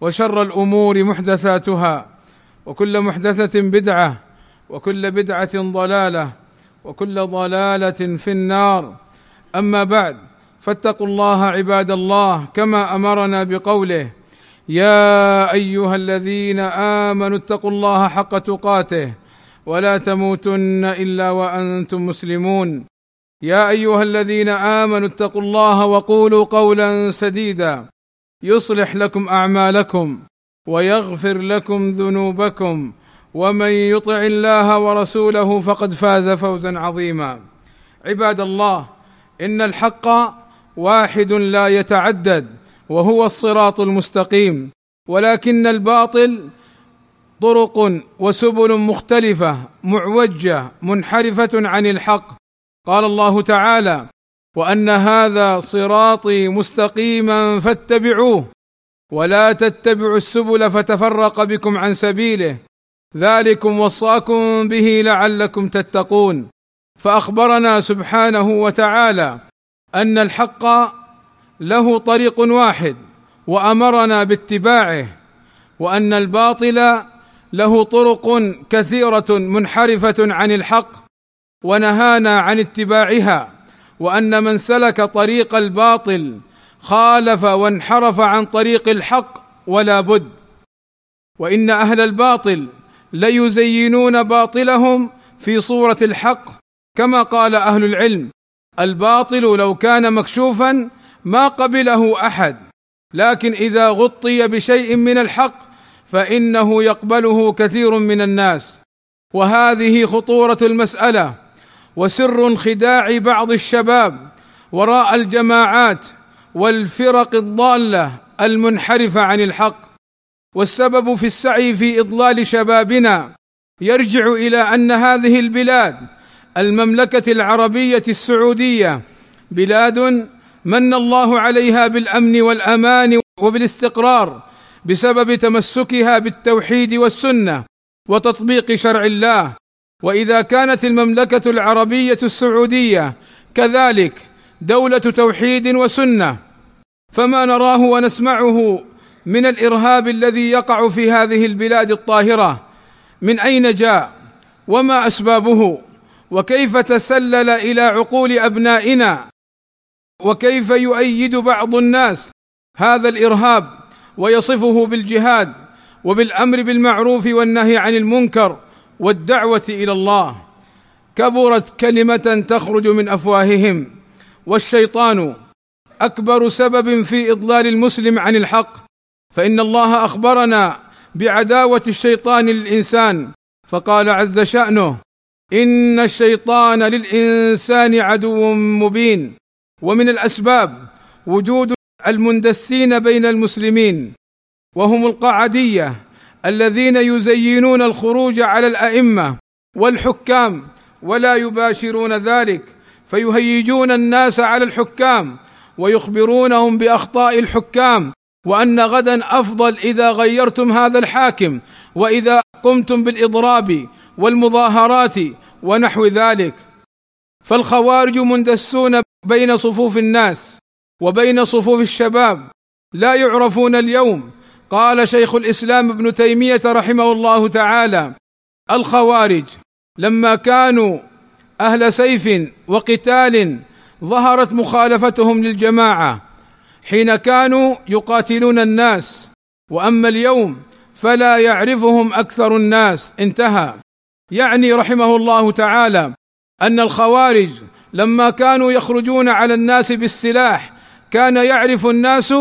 وشر الأمور محدثاتها وكل محدثة بدعة وكل بدعة ضلالة وكل ضلالة في النار. أما بعد فاتقوا الله عباد الله كما أمرنا بقوله يا أيها الذين آمنوا اتقوا الله حق تقاته ولا تموتن إلا وأنتم مسلمون. يا أيها الذين آمنوا اتقوا الله وقولوا قولا سديدا. يصلح لكم أعمالكم ويغفر لكم ذنوبكم ومن يطع الله ورسوله فقد فاز فوزا عظيما. عباد الله إن الحق واحد لا يتعدد وهو الصراط المستقيم ولكن الباطل طرق وسبل مختلفة معوجة منحرفة عن الحق. قال الله تعالى وأن هذا صراطي مستقيما فاتبعوه ولا تتبعوا السبل فتفرق بكم عن سبيله. ذلكم وصاكم به لعلكم تتقون. فأخبرنا سبحانه وتعالى أن الحق له طريق واحد وأمرنا باتباعه وأن الباطل له طرق كثيرة منحرفة عن الحق ونهانا عن اتباعها. وأن من سلك طريق الباطل خالف وانحرف عن طريق الحق ولا بد. وإن أهل الباطل ليزينون باطلهم في صورة الحق كما قال أهل العلم الباطل لو كان مكشوفا ما قبله أحد لكن إذا غطي بشيء من الحق فإنه يقبله كثير من الناس. وهذه خطورة المسألة. وسر انخداع بعض الشباب وراء الجماعات والفرق الضالة المنحرفة عن الحق. والسبب في السعي في إضلال شبابنا يرجع إلى أن هذه البلاد المملكة العربية السعودية بلاد من الله عليها بالأمن والأمان وبالاستقرار بسبب تمسكها بالتوحيد والسنة وتطبيق شرع الله وإذا كانت المملكة العربية السعودية كذلك دولة توحيد وسنة فما نراه ونسمعه من الإرهاب الذي يقع في هذه البلاد الطاهرة من أين جاء؟ وما أسبابه؟ وكيف تسلل إلى عقول أبنائنا؟ وكيف يؤيد بعض الناس هذا الإرهاب ويصفه بالجهاد وبالأمر بالمعروف والنهي عن المنكر؟ والدعوة إلى الله. كبرت كلمة تخرج من أفواههم. والشيطان أكبر سبب في إضلال المسلم عن الحق. فإن الله أخبرنا بعداوة الشيطان للإنسان. فقال عز شأنه إن الشيطان للإنسان عدو مبين. ومن الأسباب وجود المندسين بين المسلمين. وهم القعدية الذين يزينون الخروج على الأئمة والحكام ولا يباشرون ذلك فيهيجون الناس على الحكام ويخبرونهم بأخطاء الحكام وأن غدا أفضل إذا غيرتم هذا الحاكم وإذا قمتم بالإضراب والمظاهرات ونحو ذلك. فالخوارج مندسون بين صفوف الناس وبين صفوف الشباب لا يعرفون اليوم قال شيخ الإسلام ابن تيمية رحمه الله تعالى الخوارج لما كانوا أهل سيف وقتال ظهرت مخالفتهم للجماعة حين كانوا يقاتلون الناس وأما اليوم فلا يعرفهم أكثر الناس انتهى. يعني رحمه الله تعالى أن الخوارج لما كانوا يخرجون على الناس بالسلاح كان يعرف الناس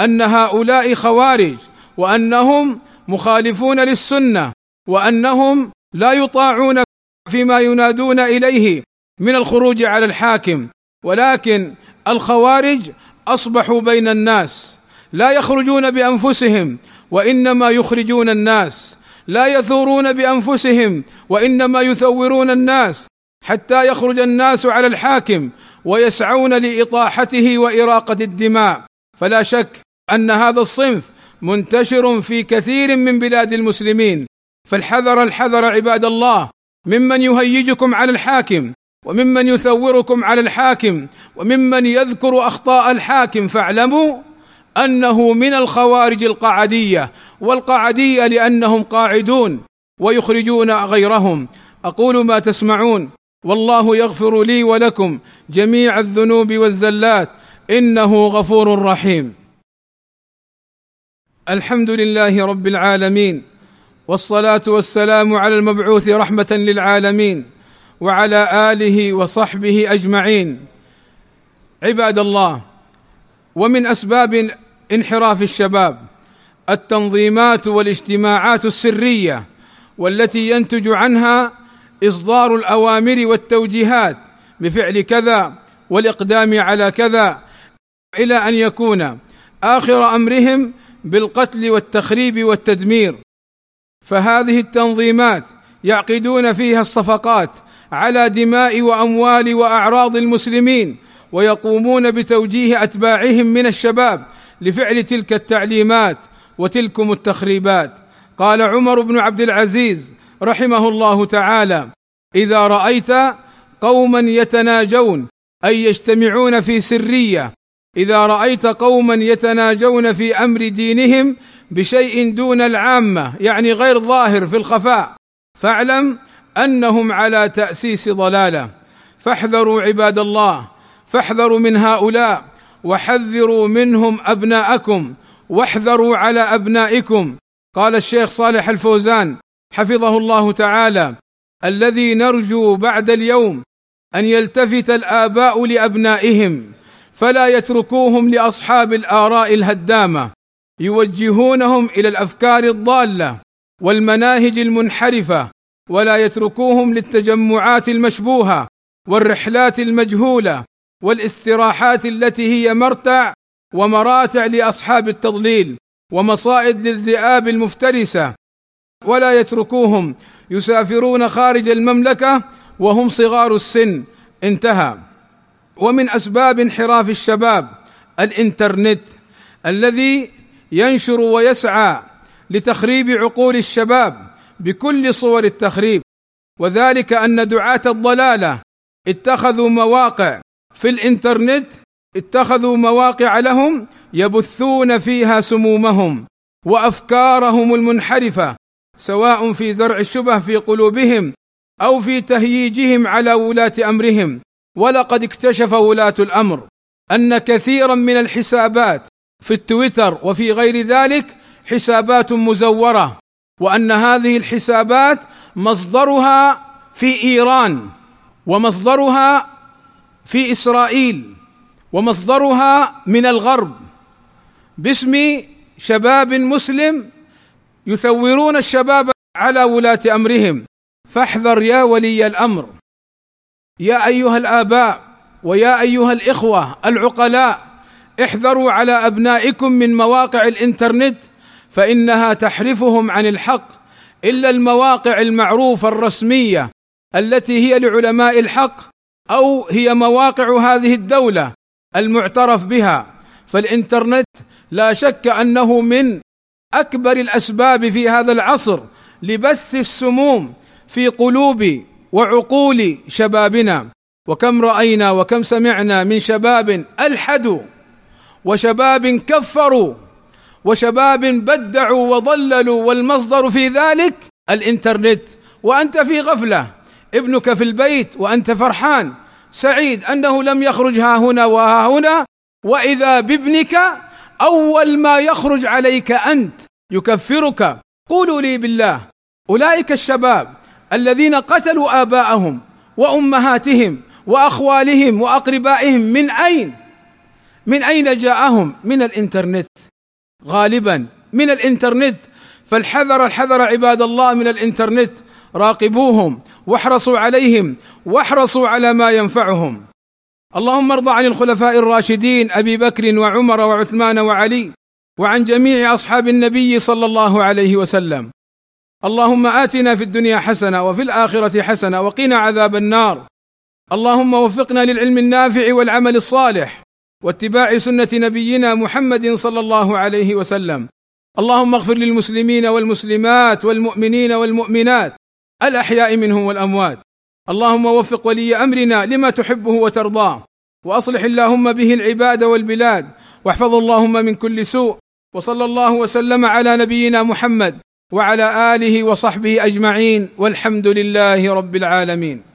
أن هؤلاء خوارج وأنهم مخالفون للسنة وأنهم لا يطاعون فيما ينادون إليه من الخروج على الحاكم. ولكن الخوارج أصبحوا بين الناس لا يخرجون بأنفسهم وإنما يخرجون الناس. لا يثورون بأنفسهم وإنما يثورون الناس حتى يخرج الناس على الحاكم ويسعون لإطاحته وإراقة الدماء. فلا شك أن هذا الصنف منتشر في كثير من بلاد المسلمين. فالحذر الحذر عباد الله ممن يهيجكم على الحاكم وممن يثوركم على الحاكم وممن يذكر أخطاء الحاكم. فاعلموا أنه من الخوارج القعدية والقعدية لأنهم قاعدون ويخرجون غيرهم. أقول ما تسمعون والله يغفر لي ولكم جميع الذنوب والزلات إنه غفور رحيم. الحمد لله رب العالمين والصلاة والسلام على المبعوث رحمة للعالمين وعلى آله وصحبه أجمعين. عباد الله ومن أسباب انحراف الشباب التنظيمات والاجتماعات السرية والتي ينتج عنها إصدار الأوامر والتوجيهات بفعل كذا والإقدام على كذا إلى أن يكون آخر أمرهم بالقتل والتخريب والتدمير. فهذه التنظيمات يعقدون فيها الصفقات على دماء وأموال وأعراض المسلمين ويقومون بتوجيه أتباعهم من الشباب لفعل تلك التعليمات وتلكم التخريبات. قال عمر بن عبد العزيز رحمه الله تعالى إذا رأيت قوما يتناجون أي يجتمعون في سرية إذا رأيت قوما يتناجون في أمر دينهم بشيء دون العامة يعني غير ظاهر في الخفاء فاعلم أنهم على تأسيس ضلالة. فاحذروا عباد الله فاحذروا من هؤلاء وحذروا منهم أبناءكم واحذروا على أبنائكم. قال الشيخ صالح الفوزان حفظه الله تعالى الذي نرجو بعد اليوم أن يلتفت الآباء لأبنائهم فلا يتركوهم لأصحاب الآراء الهدامة يوجهونهم إلى الأفكار الضالة والمناهج المنحرفة ولا يتركوهم للتجمعات المشبوهة والرحلات المجهولة والاستراحات التي هي مرتع ومراتع لأصحاب التضليل ومصائد للذئاب المفترسة. ولا يتركوهم يسافرون خارج المملكة وهم صغار السن. انتهى. ومن أسباب انحراف الشباب الإنترنت الذي ينشر ويسعى لتخريب عقول الشباب بكل صور التخريب. وذلك أن دعاة الضلالة اتخذوا مواقع في الإنترنت اتخذوا مواقع لهم يبثون فيها سمومهم وأفكارهم المنحرفة سواء في زرع الشبه في قلوبهم أو في تهييجهم على ولاة أمرهم. ولقد اكتشف ولاة الأمر أن كثيرا من الحسابات في التويتر وفي غير ذلك حسابات مزورة وأن هذه الحسابات مصدرها في إيران ومصدرها في إسرائيل ومصدرها من الغرب. باسم شباب مسلم يثورون الشباب على ولاة أمرهم فاحذر يا ولي الأمر. يا أيها الآباء ويا أيها الإخوة العقلاء احذروا على أبنائكم من مواقع الإنترنت فإنها تحرفهم عن الحق إلا المواقع المعروفة الرسمية التي هي لعلماء الحق أو هي مواقع هذه الدولة المعترف بها. فالإنترنت لا شك أنه من أكبر الأسباب في هذا العصر لبث السموم في قلوب وعقول شبابنا وكم رأينا وكم سمعنا من شباب ألحدوا وشباب كفروا وشباب بدعوا وضللوا والمصدر في ذلك الإنترنت. وأنت في غفلة ابنك في البيت وأنت فرحان سعيد أنه لم يخرج ها هنا وها هنا. وإذا بابنك أول ما يخرج عليك أنت يكفرك. قولوا لي بالله أولئك الشباب الذين قتلوا آباءهم وأمهاتهم وأخوالهم وأقربائهم من أين؟ من أين جاءهم؟ من الإنترنت. غالبا من الإنترنت. فالحذر الحذر عباد الله من الإنترنت. راقبوهم واحرصوا عليهم واحرصوا على ما ينفعهم. اللهم ارض عن الخلفاء الراشدين أبي بكر وعمر وعثمان وعلي وعن جميع أصحاب النبي صلى الله عليه وسلم. اللهم آتنا في الدنيا حسنة وفي الآخرة حسنة وقنا عذاب النار. اللهم وفقنا للعلم النافع والعمل الصالح واتباع سنة نبينا محمد صلى الله عليه وسلم. اللهم اغفر للمسلمين والمسلمات والمؤمنين والمؤمنات الأحياء منهم والأموات. اللهم وفق ولي أمرنا لما تحبه وترضاه. وأصلح اللهم به العباد والبلاد. واحفظ اللهم من كل سوء. وصلى الله وسلم على نبينا محمد وعلى آله وصحبه أجمعين والحمد لله رب العالمين.